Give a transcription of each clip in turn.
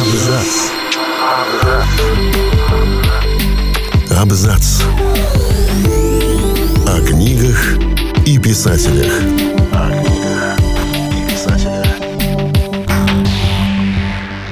Абзац. Абзац. О книгах и писателях.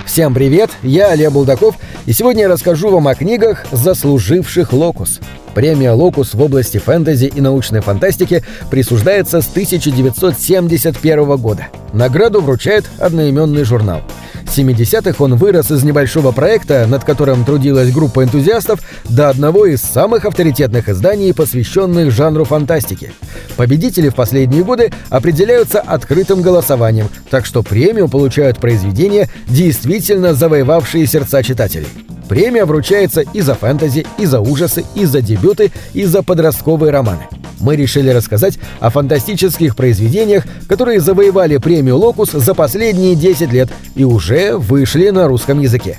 Всем привет, я Олег Булдаков, и сегодня я расскажу вам о книгах, заслуживших «Локус». Премия «Локус» в области фэнтези и научной фантастики присуждается с 1971 года. Награду вручает одноименный журнал – 70-х он вырос из небольшого проекта, над которым трудилась группа энтузиастов, до одного из самых авторитетных изданий, посвященных жанру фантастики. Победители в последние годы определяются открытым голосованием, так что премию получают произведения, действительно завоевавшие сердца читателей. Премия вручается и за фэнтези, и за ужасы, и за дебюты, и за подростковые романы мы решили рассказать о фантастических произведениях, которые завоевали премию «Локус» за последние 10 лет и уже вышли на русском языке.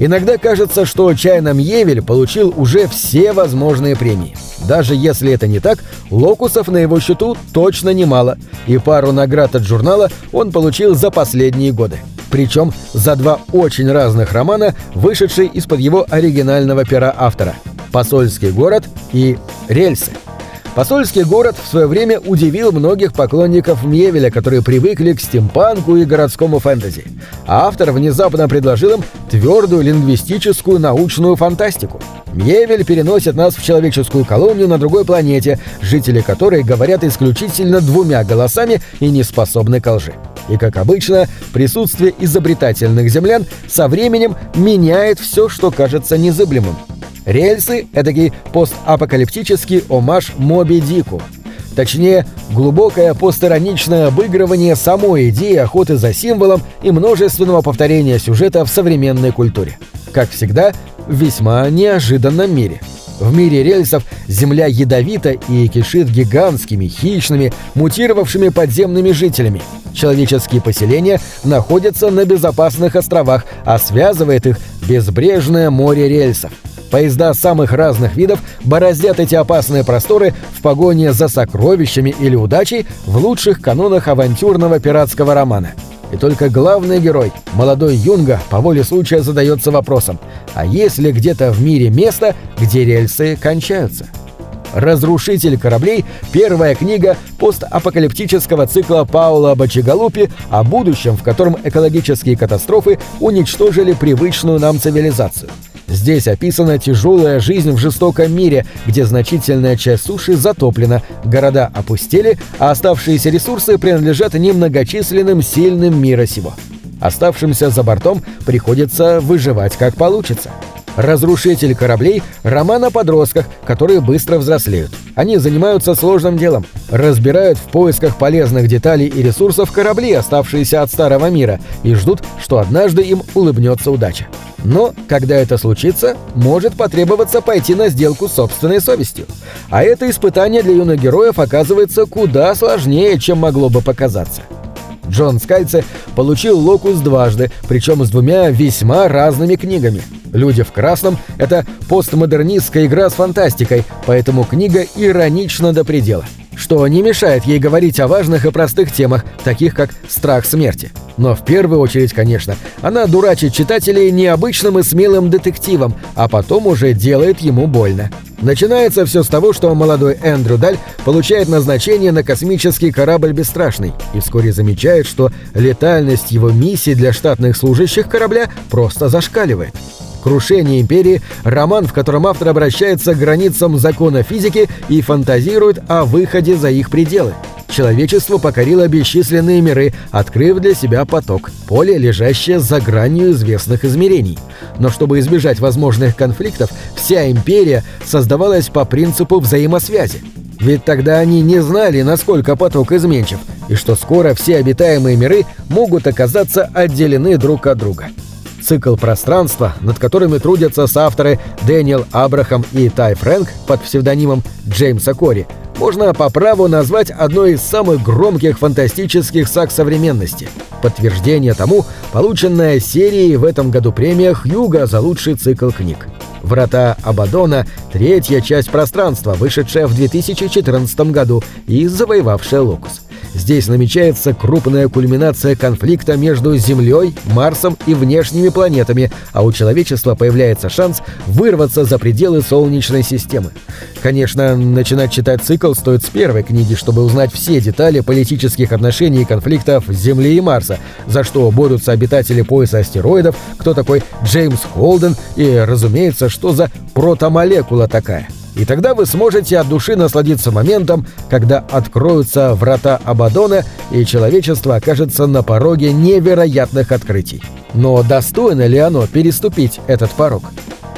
Иногда кажется, что Чайна Мьевель получил уже все возможные премии. Даже если это не так, локусов на его счету точно немало, и пару наград от журнала он получил за последние годы. Причем за два очень разных романа, вышедшие из-под его оригинального пера автора «Посольский город» и «Рельсы». Посольский город в свое время удивил многих поклонников Мьевеля, которые привыкли к стимпанку и городскому фэнтези. А автор внезапно предложил им твердую лингвистическую научную фантастику. Мьевель переносит нас в человеческую колонию на другой планете, жители которой говорят исключительно двумя голосами и не способны к лжи. И, как обычно, присутствие изобретательных землян со временем меняет все, что кажется незыблемым. Рельсы — эдакий постапокалиптический омаж Моби Дику. Точнее, глубокое постироничное обыгрывание самой идеи охоты за символом и множественного повторения сюжета в современной культуре. Как всегда, в весьма неожиданном мире. В мире рельсов Земля ядовита и кишит гигантскими, хищными, мутировавшими подземными жителями. Человеческие поселения находятся на безопасных островах, а связывает их безбрежное море рельсов. Поезда самых разных видов бороздят эти опасные просторы в погоне за сокровищами или удачей в лучших канонах авантюрного пиратского романа. И только главный герой, молодой Юнга, по воле случая задается вопросом, а есть ли где-то в мире место, где рельсы кончаются? «Разрушитель кораблей» — первая книга постапокалиптического цикла Паула Бачигалупи о будущем, в котором экологические катастрофы уничтожили привычную нам цивилизацию. Здесь описана тяжелая жизнь в жестоком мире, где значительная часть суши затоплена, города опустели, а оставшиеся ресурсы принадлежат немногочисленным сильным мира сего. Оставшимся за бортом приходится выживать как получится. «Разрушитель кораблей» — роман о подростках, которые быстро взрослеют. Они занимаются сложным делом. Разбирают в поисках полезных деталей и ресурсов корабли, оставшиеся от старого мира, и ждут, что однажды им улыбнется удача. Но, когда это случится, может потребоваться пойти на сделку с собственной совестью. А это испытание для юных героев оказывается куда сложнее, чем могло бы показаться. Джон Скальце получил «Локус» дважды, причем с двумя весьма разными книгами. «Люди в красном» — это постмодернистская игра с фантастикой, поэтому книга иронична до предела что не мешает ей говорить о важных и простых темах, таких как страх смерти. Но в первую очередь, конечно, она дурачит читателей необычным и смелым детективом, а потом уже делает ему больно. Начинается все с того, что молодой Эндрю Даль получает назначение на космический корабль «Бесстрашный» и вскоре замечает, что летальность его миссии для штатных служащих корабля просто зашкаливает. «Крушение империи» — роман, в котором автор обращается к границам закона физики и фантазирует о выходе за их пределы. Человечество покорило бесчисленные миры, открыв для себя поток, поле, лежащее за гранью известных измерений. Но чтобы избежать возможных конфликтов, вся империя создавалась по принципу взаимосвязи. Ведь тогда они не знали, насколько поток изменчив, и что скоро все обитаемые миры могут оказаться отделены друг от друга цикл пространства, над которыми трудятся соавторы Дэниел Абрахам и Тай Фрэнк под псевдонимом Джеймса Кори, можно по праву назвать одной из самых громких фантастических саг современности. Подтверждение тому – полученная серией в этом году премия Хьюга за лучший цикл книг. «Врата Абадона» — третья часть пространства, вышедшая в 2014 году и завоевавшая «Локус». Здесь намечается крупная кульминация конфликта между Землей, Марсом и внешними планетами, а у человечества появляется шанс вырваться за пределы Солнечной системы. Конечно, начинать читать цикл стоит с первой книги, чтобы узнать все детали политических отношений и конфликтов Земли и Марса, за что борются обитатели пояса астероидов, кто такой Джеймс Холден и, разумеется, что за протомолекула такая. И тогда вы сможете от души насладиться моментом, когда откроются врата Абадона, и человечество окажется на пороге невероятных открытий. Но достойно ли оно переступить этот порог?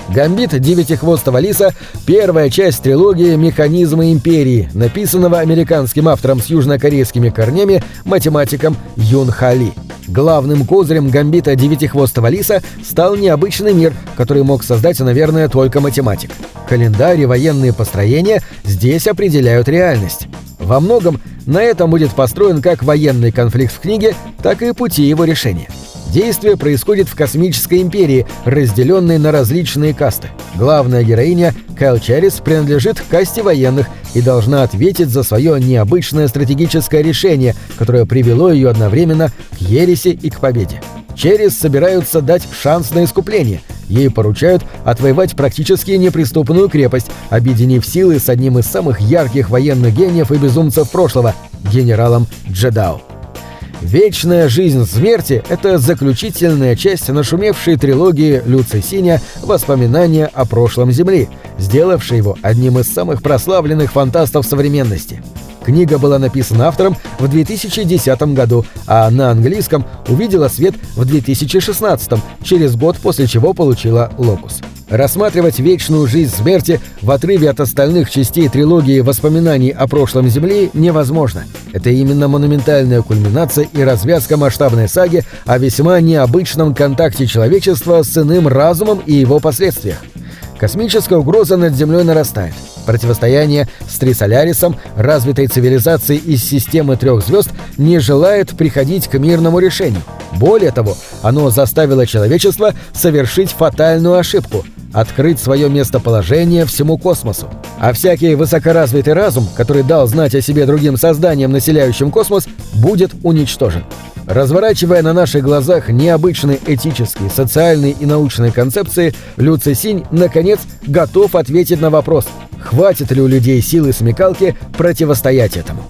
«Гамбит девятихвостого лиса» — первая часть трилогии «Механизмы империи», написанного американским автором с южнокорейскими корнями, математиком Юн Хали. Главным козырем «Гамбита девятихвостого лиса» стал необычный мир, который мог создать, наверное, только математик. Календарь и военные построения здесь определяют реальность. Во многом на этом будет построен как военный конфликт в книге, так и пути его решения. Действие происходит в космической империи, разделенной на различные касты. Главная героиня, Кайл Черрис, принадлежит к касте военных и должна ответить за свое необычное стратегическое решение, которое привело ее одновременно к ереси и к победе. Черрис собираются дать шанс на искупление. Ей поручают отвоевать практически неприступную крепость, объединив силы с одним из самых ярких военных гениев и безумцев прошлого – генералом Джедао. Вечная жизнь смерти — это заключительная часть нашумевшей трилогии Люци Синя «Воспоминания о прошлом Земли», сделавшей его одним из самых прославленных фантастов современности. Книга была написана автором в 2010 году, а на английском увидела свет в 2016, через год после чего получила «Локус». Рассматривать вечную жизнь смерти в отрыве от остальных частей трилогии воспоминаний о прошлом Земли невозможно. Это именно монументальная кульминация и развязка масштабной саги о весьма необычном контакте человечества с иным разумом и его последствиях. Космическая угроза над Землей нарастает. Противостояние с Трисолярисом, развитой цивилизацией из системы трех звезд, не желает приходить к мирному решению. Более того, оно заставило человечество совершить фатальную ошибку – открыть свое местоположение всему космосу. А всякий высокоразвитый разум, который дал знать о себе другим созданиям, населяющим космос, будет уничтожен. Разворачивая на наших глазах необычные этические, социальные и научные концепции, Люци Синь, наконец, готов ответить на вопрос, хватит ли у людей силы смекалки противостоять этому.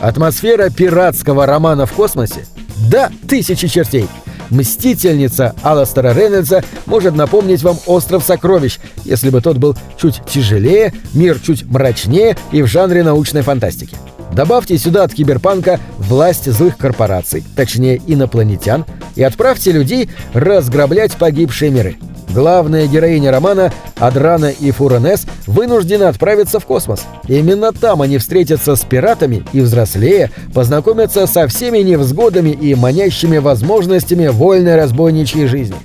Атмосфера пиратского романа в космосе? Да, тысячи чертей! Мстительница Алластера Рейнольдса может напомнить вам «Остров сокровищ», если бы тот был чуть тяжелее, мир чуть мрачнее и в жанре научной фантастики. Добавьте сюда от киберпанка власть злых корпораций, точнее инопланетян, и отправьте людей разграблять погибшие миры. Главная героиня романа, Адрана и Фуранес, вынуждены отправиться в космос. Именно там они встретятся с пиратами и, взрослее, познакомятся со всеми невзгодами и манящими возможностями вольной разбойничьей жизни.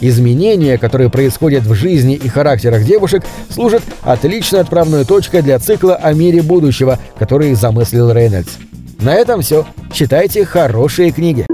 Изменения, которые происходят в жизни и характерах девушек, служат отличной отправной точкой для цикла о мире будущего, который замыслил Рейнольдс. На этом все. Читайте хорошие. Книги —